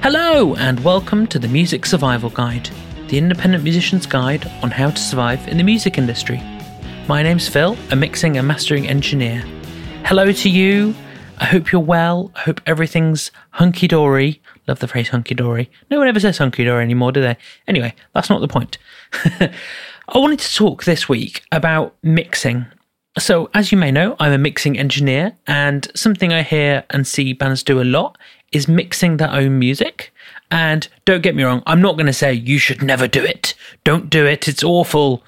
Hello, and welcome to the Music Survival Guide, the independent musician's guide on how to survive in the music industry. My name's Phil, a mixing and mastering engineer. Hello to you. I hope you're well. I hope everything's hunky dory. Love the phrase hunky dory. No one ever says hunky dory anymore, do they? Anyway, that's not the point. I wanted to talk this week about mixing. So, as you may know, I'm a mixing engineer, and something I hear and see bands do a lot is mixing their own music. And don't get me wrong, I'm not going to say you should never do it. Don't do it. It's awful.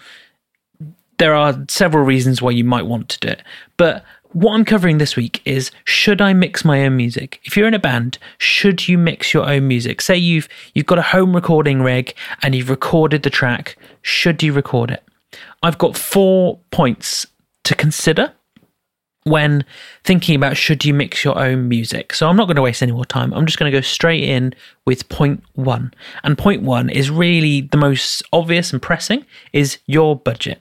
There are several reasons why you might want to do it. But what I'm covering this week is should I mix my own music? If you're in a band, should you mix your own music? Say you've you've got a home recording rig and you've recorded the track, should you record it? I've got four points to consider when thinking about should you mix your own music. So I'm not going to waste any more time. I'm just going to go straight in with point 1. And point 1 is really the most obvious and pressing is your budget.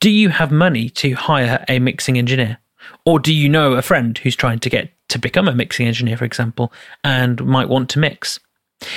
Do you have money to hire a mixing engineer? Or do you know a friend who's trying to get to become a mixing engineer, for example, and might want to mix?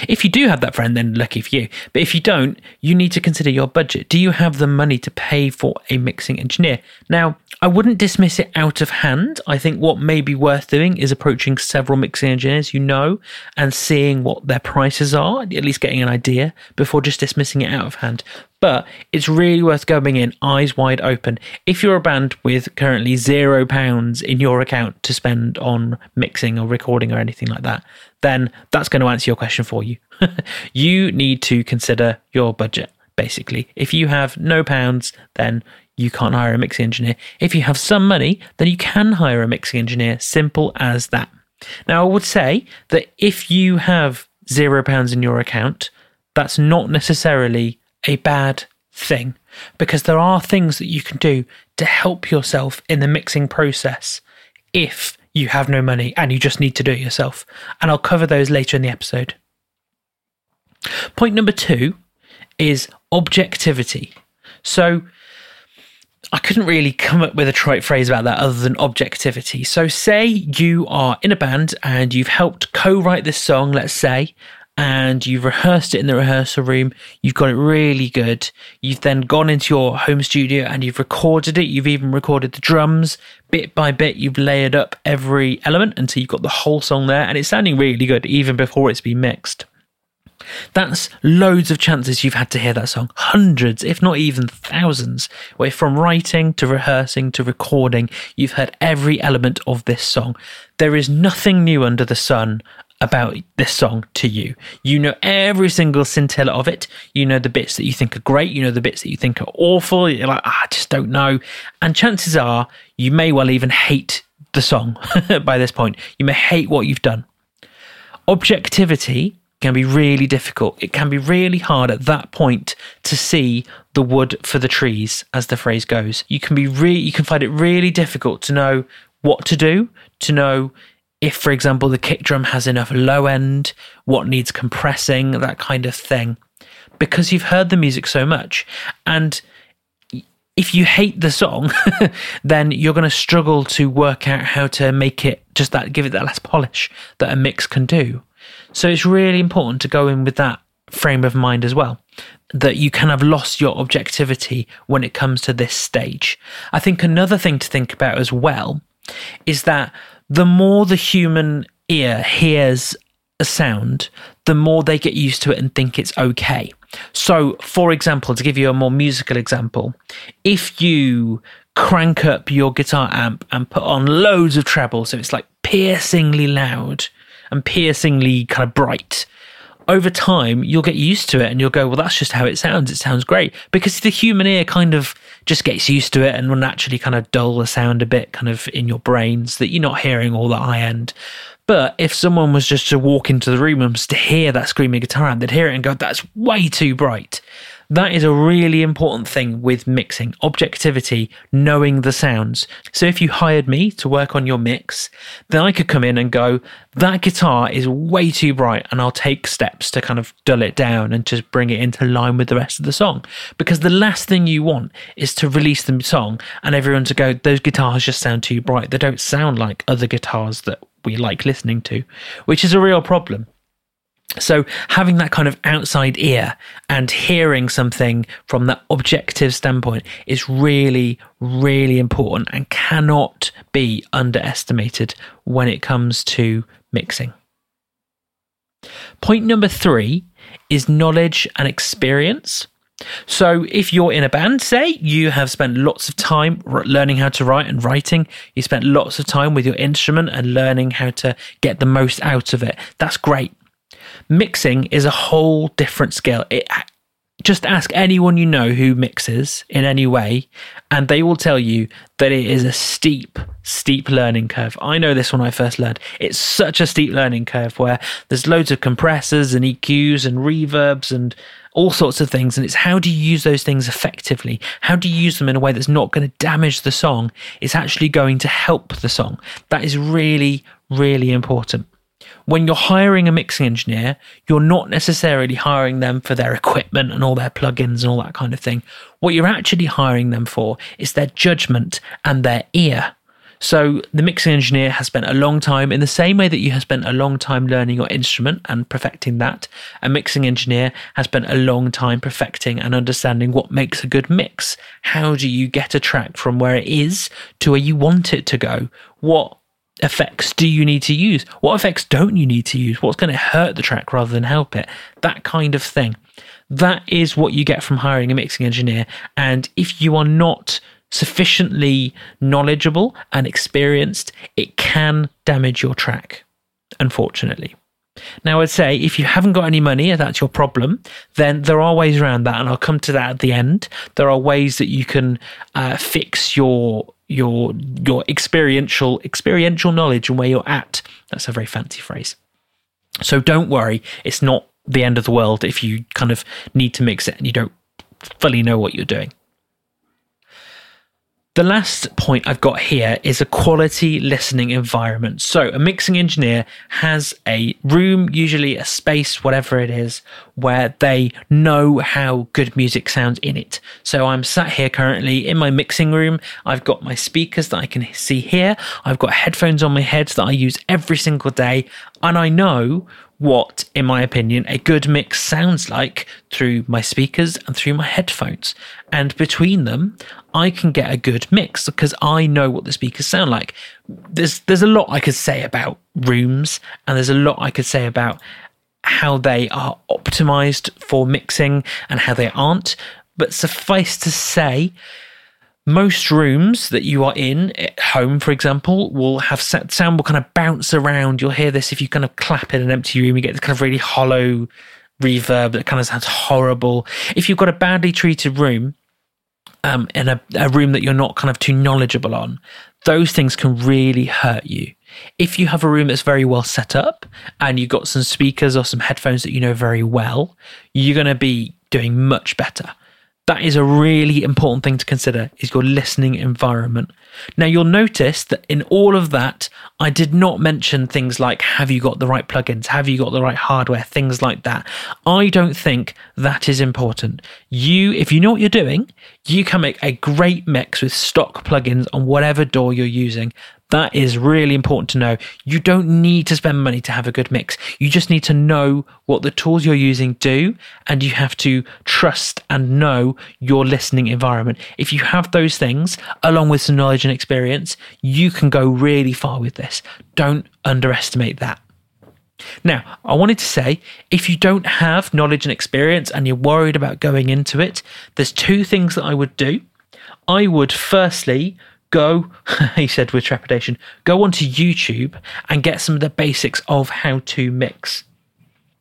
If you do have that friend, then lucky for you. But if you don't, you need to consider your budget. Do you have the money to pay for a mixing engineer? Now, I wouldn't dismiss it out of hand. I think what may be worth doing is approaching several mixing engineers you know and seeing what their prices are, at least getting an idea before just dismissing it out of hand but it's really worth going in eyes wide open. If you're a band with currently zero pounds in your account to spend on mixing or recording or anything like that, then that's going to answer your question for you. you need to consider your budget, basically. If you have no pounds, then you can't hire a mixing engineer. If you have some money, then you can hire a mixing engineer. Simple as that. Now, I would say that if you have zero pounds in your account, that's not necessarily a bad thing because there are things that you can do to help yourself in the mixing process if you have no money and you just need to do it yourself. And I'll cover those later in the episode. Point number two is objectivity. So, I couldn't really come up with a trite phrase about that other than objectivity. So, say you are in a band and you've helped co write this song, let's say, and you've rehearsed it in the rehearsal room. You've got it really good. You've then gone into your home studio and you've recorded it. You've even recorded the drums bit by bit. You've layered up every element until you've got the whole song there, and it's sounding really good even before it's been mixed. That's loads of chances you've had to hear that song. Hundreds, if not even thousands. Where from writing to rehearsing to recording, you've heard every element of this song. There is nothing new under the sun about this song to you. You know every single scintilla of it. You know the bits that you think are great. You know the bits that you think are awful. You're like, ah, I just don't know. And chances are you may well even hate the song by this point. You may hate what you've done. Objectivity can be really difficult. It can be really hard at that point to see the wood for the trees, as the phrase goes. You can be re- you can find it really difficult to know what to do, to know if, for example, the kick drum has enough low end, what needs compressing, that kind of thing, because you've heard the music so much. And if you hate the song, then you're going to struggle to work out how to make it just that, give it that last polish that a mix can do. So it's really important to go in with that frame of mind as well. That you can have lost your objectivity when it comes to this stage. I think another thing to think about as well is that the more the human ear hears a sound, the more they get used to it and think it's okay. So, for example, to give you a more musical example, if you crank up your guitar amp and put on loads of treble, so it's like piercingly loud and piercingly kind of bright, over time you'll get used to it and you'll go, well, that's just how it sounds. It sounds great because the human ear kind of just gets used to it and will naturally kind of dull the sound a bit kind of in your brains that you're not hearing all the high end. But if someone was just to walk into the room and to hear that screaming guitar amp, they'd hear it and go, that's way too bright. That is a really important thing with mixing objectivity, knowing the sounds. So, if you hired me to work on your mix, then I could come in and go, that guitar is way too bright, and I'll take steps to kind of dull it down and just bring it into line with the rest of the song. Because the last thing you want is to release the song and everyone to go, those guitars just sound too bright. They don't sound like other guitars that we like listening to, which is a real problem. So, having that kind of outside ear and hearing something from that objective standpoint is really, really important and cannot be underestimated when it comes to mixing. Point number three is knowledge and experience. So, if you're in a band, say you have spent lots of time learning how to write and writing, you spent lots of time with your instrument and learning how to get the most out of it, that's great. Mixing is a whole different skill. It, just ask anyone you know who mixes in any way, and they will tell you that it is a steep, steep learning curve. I know this when I first learned. It's such a steep learning curve where there's loads of compressors and EQs and reverbs and all sorts of things. And it's how do you use those things effectively? How do you use them in a way that's not going to damage the song? It's actually going to help the song. That is really, really important when you're hiring a mixing engineer, you're not necessarily hiring them for their equipment and all their plugins and all that kind of thing. What you're actually hiring them for is their judgment and their ear. So the mixing engineer has spent a long time in the same way that you have spent a long time learning your instrument and perfecting that. A mixing engineer has spent a long time perfecting and understanding what makes a good mix. How do you get a track from where it is to where you want it to go? What effects do you need to use? What effects don't you need to use? What's going to hurt the track rather than help it? That kind of thing. That is what you get from hiring a mixing engineer. And if you are not sufficiently knowledgeable and experienced, it can damage your track, unfortunately. Now, I'd say if you haven't got any money, that's your problem, then there are ways around that, and I'll come to that at the end. There are ways that you can uh, fix your your your experiential experiential knowledge and where you're at. That's a very fancy phrase. So don't worry, it's not the end of the world if you kind of need to mix it and you don't fully know what you're doing. The last point I've got here is a quality listening environment. So, a mixing engineer has a room, usually a space, whatever it is, where they know how good music sounds in it. So, I'm sat here currently in my mixing room. I've got my speakers that I can see here. I've got headphones on my head that I use every single day. And I know what, in my opinion, a good mix sounds like through my speakers and through my headphones. And between them, I can get a good mix because I know what the speakers sound like. There's there's a lot I could say about rooms, and there's a lot I could say about how they are optimized for mixing and how they aren't. But suffice to say, most rooms that you are in at home, for example, will have sound will kind of bounce around. You'll hear this if you kind of clap in an empty room, you get this kind of really hollow reverb that kind of sounds horrible. If you've got a badly treated room, um, in a, a room that you're not kind of too knowledgeable on, those things can really hurt you. If you have a room that's very well set up and you've got some speakers or some headphones that you know very well, you're going to be doing much better that is a really important thing to consider is your listening environment. Now you'll notice that in all of that, I did not mention things like have you got the right plugins, have you got the right hardware, things like that. I don't think that is important. You, if you know what you're doing, you can make a great mix with stock plugins on whatever DAW you're using. That is really important to know. You don't need to spend money to have a good mix. You just need to know what the tools you're using do, and you have to trust and know your listening environment. If you have those things, along with some knowledge and experience, you can go really far with this. Don't underestimate that. Now, I wanted to say if you don't have knowledge and experience and you're worried about going into it, there's two things that I would do. I would firstly go, he said with trepidation, go onto YouTube and get some of the basics of how to mix.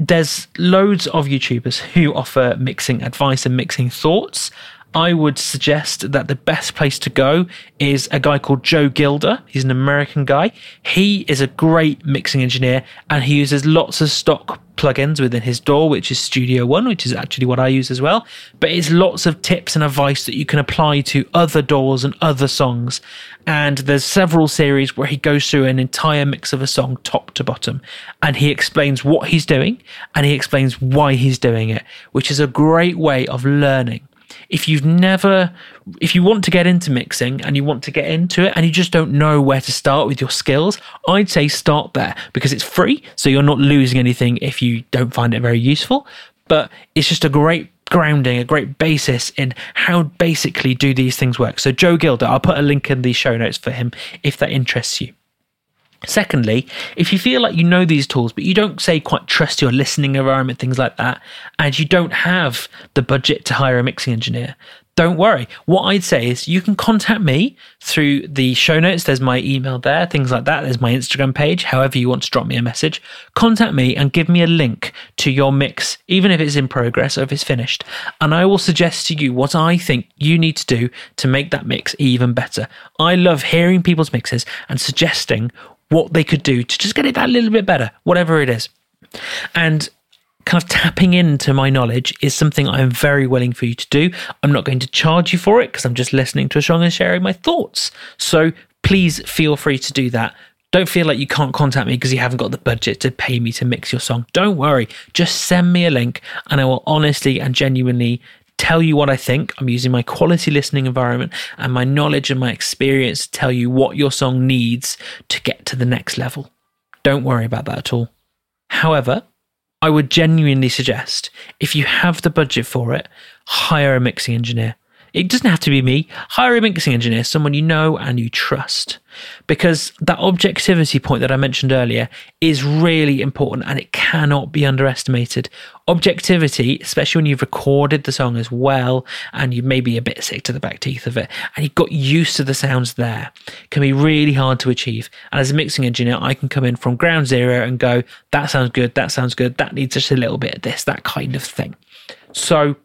There's loads of YouTubers who offer mixing advice and mixing thoughts. I would suggest that the best place to go is a guy called Joe Gilder. He's an American guy. He is a great mixing engineer and he uses lots of stock plugins within his DAW, which is Studio One, which is actually what I use as well. But it's lots of tips and advice that you can apply to other DAWs and other songs. And there's several series where he goes through an entire mix of a song top to bottom and he explains what he's doing and he explains why he's doing it, which is a great way of learning. If you've never, if you want to get into mixing and you want to get into it and you just don't know where to start with your skills, I'd say start there because it's free. So you're not losing anything if you don't find it very useful. But it's just a great grounding, a great basis in how basically do these things work. So Joe Gilder, I'll put a link in the show notes for him if that interests you. Secondly, if you feel like you know these tools, but you don't say quite trust your listening environment, things like that, and you don't have the budget to hire a mixing engineer, don't worry. What I'd say is you can contact me through the show notes. There's my email there, things like that. There's my Instagram page, however you want to drop me a message. Contact me and give me a link to your mix, even if it's in progress or if it's finished. And I will suggest to you what I think you need to do to make that mix even better. I love hearing people's mixes and suggesting what they could do to just get it that little bit better, whatever it is. And kind of tapping into my knowledge is something I'm very willing for you to do. I'm not going to charge you for it because I'm just listening to a song and sharing my thoughts. So please feel free to do that. Don't feel like you can't contact me because you haven't got the budget to pay me to mix your song. Don't worry. Just send me a link and I will honestly and genuinely tell you what I think. I'm using my quality listening environment and my knowledge and my experience to tell you what your song needs to get to the next level. Don't worry about that at all. However, I would genuinely suggest if you have the budget for it, hire a mixing engineer. It doesn't have to be me. Hire a mixing engineer, someone you know and you trust. Because that objectivity point that I mentioned earlier is really important and it cannot be underestimated. Objectivity, especially when you've recorded the song as well and you may be a bit sick to the back teeth of it and you've got used to the sounds there, can be really hard to achieve. And as a mixing engineer, I can come in from ground zero and go, that sounds good, that sounds good, that needs just a little bit of this, that kind of thing. So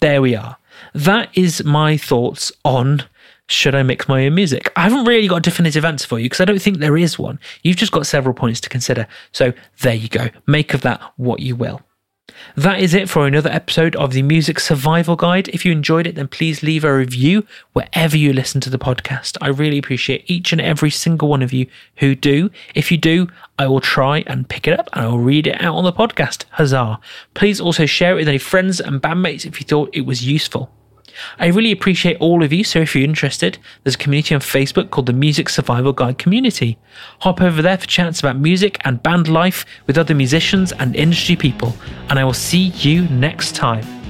there we are that is my thoughts on should I mix my own music? I haven't really got a definitive answer for you because I don't think there is one. You've just got several points to consider. So there you go. Make of that what you will. That is it for another episode of the Music Survival Guide. If you enjoyed it, then please leave a review wherever you listen to the podcast. I really appreciate each and every single one of you who do. If you do, I will try and pick it up and I'll read it out on the podcast. Huzzah. Please also share it with any friends and bandmates if you thought it was useful. I really appreciate all of you, so if you're interested, there's a community on Facebook called the Music Survival Guide Community. Hop over there for chats about music and band life with other musicians and industry people, and I will see you next time.